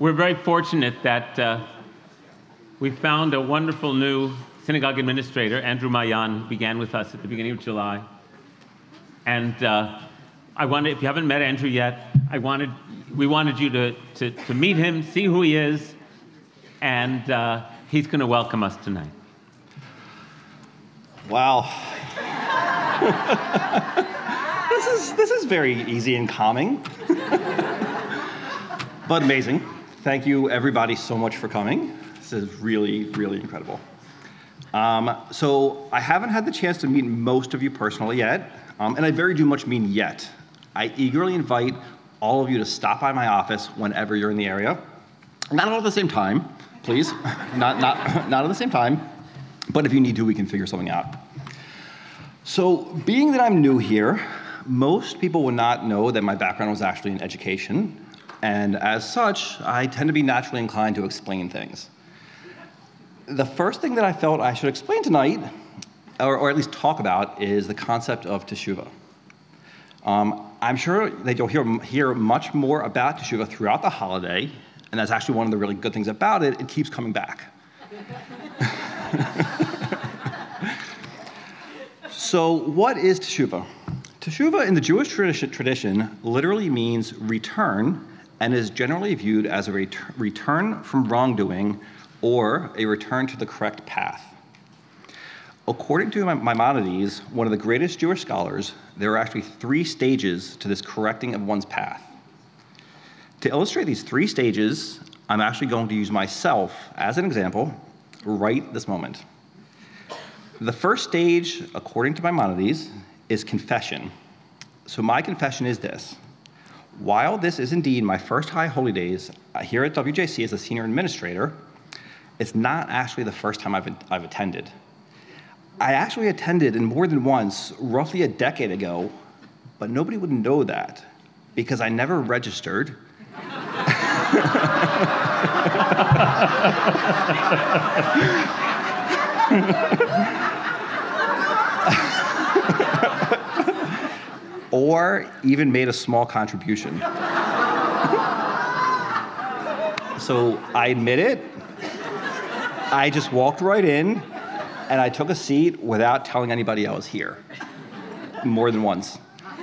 we're very fortunate that uh, we found a wonderful new synagogue administrator, Andrew Mayan, began with us at the beginning of July. And uh, I wanted, if you haven't met Andrew yet, I wanted, we wanted you to, to, to meet him, see who he is, and uh, he's going to welcome us tonight. Wow. this, is, this is very easy and calming, but amazing. Thank you, everybody, so much for coming. This is really, really incredible. Um, so, I haven't had the chance to meet most of you personally yet, um, and I very do much mean yet. I eagerly invite all of you to stop by my office whenever you're in the area. Not all at the same time, please. not, not, not at the same time. But if you need to, we can figure something out. So, being that I'm new here, most people would not know that my background was actually in education. And as such, I tend to be naturally inclined to explain things. The first thing that I felt I should explain tonight, or, or at least talk about, is the concept of teshuva. Um, I'm sure that you'll hear, hear much more about teshuva throughout the holiday, and that's actually one of the really good things about it. It keeps coming back. so, what is teshuva? Teshuva in the Jewish tradition, tradition literally means return and is generally viewed as a ret- return from wrongdoing or a return to the correct path. According to Maimonides, one of the greatest Jewish scholars, there are actually three stages to this correcting of one's path. To illustrate these three stages, I'm actually going to use myself as an example right this moment. The first stage, according to Maimonides, is confession. So, my confession is this. While this is indeed my first High Holy Days uh, here at WJC as a senior administrator, it's not actually the first time I've, I've attended. I actually attended in more than once, roughly a decade ago, but nobody would know that because I never registered. or even made a small contribution. so I admit it. I just walked right in and I took a seat without telling anybody I was here. More than once.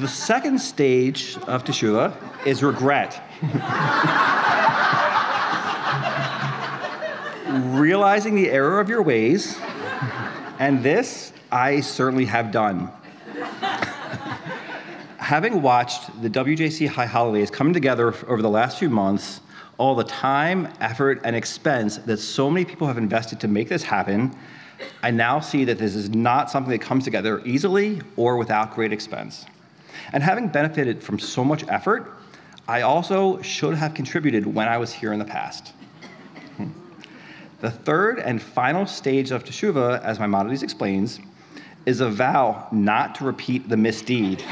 the second stage of Teshuvah is regret. Realizing the error of your ways, and this I certainly have done. Having watched the WJC High Holidays come together over the last few months, all the time, effort, and expense that so many people have invested to make this happen, I now see that this is not something that comes together easily or without great expense. And having benefited from so much effort, I also should have contributed when I was here in the past. Hmm. The third and final stage of Teshuvah, as Maimonides explains, is a vow not to repeat the misdeed.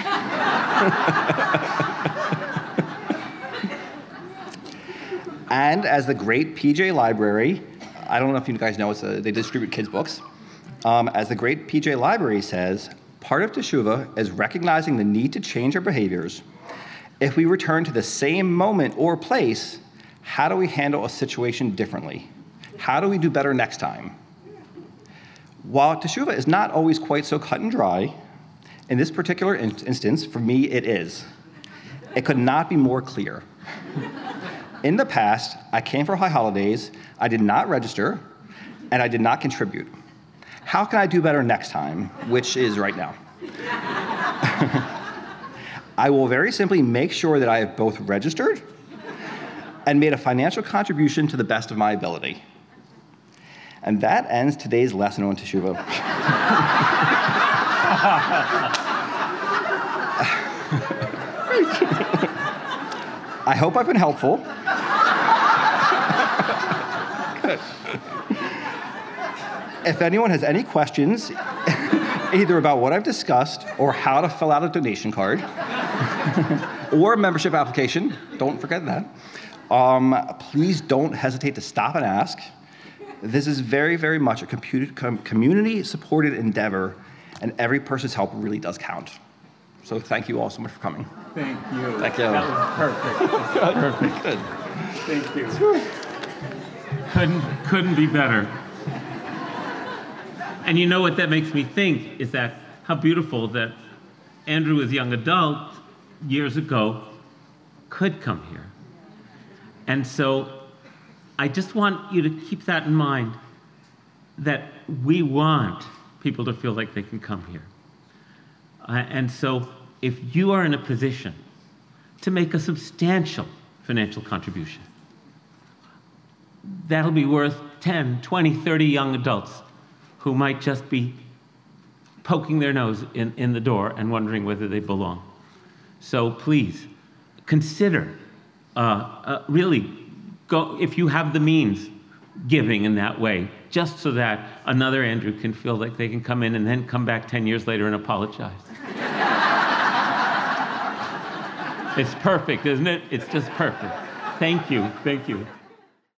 and as the great PJ Library, I don't know if you guys know, it's a, they distribute kids' books. Um, as the great PJ Library says, part of Teshuvah is recognizing the need to change our behaviors. If we return to the same moment or place, how do we handle a situation differently? How do we do better next time? While teshuva is not always quite so cut and dry, in this particular in- instance, for me, it is. It could not be more clear. in the past, I came for high holidays, I did not register, and I did not contribute. How can I do better next time, which is right now? I will very simply make sure that I have both registered and made a financial contribution to the best of my ability. And that ends today's lesson on Teshuvah. I hope I've been helpful. if anyone has any questions, either about what I've discussed or how to fill out a donation card or a membership application, don't forget that, um, please don't hesitate to stop and ask. This is very, very much a community supported endeavor, and every person's help really does count. So thank you all so much for coming. Thank you. Thank you. That was perfect. perfect. Good. Thank you. Couldn't, couldn't be better. And you know what that makes me think is that how beautiful that Andrew, as a young adult, years ago, could come here. And so I just want you to keep that in mind that we want people to feel like they can come here. Uh, and so if you are in a position to make a substantial financial contribution, that'll be worth 10, 20, 30 young adults who might just be poking their nose in, in the door and wondering whether they belong. So please consider uh, uh, really go, if you have the means, giving in that way, just so that another Andrew can feel like they can come in and then come back 10 years later and apologize. it's perfect, isn't it? It's just perfect. Thank you. Thank you.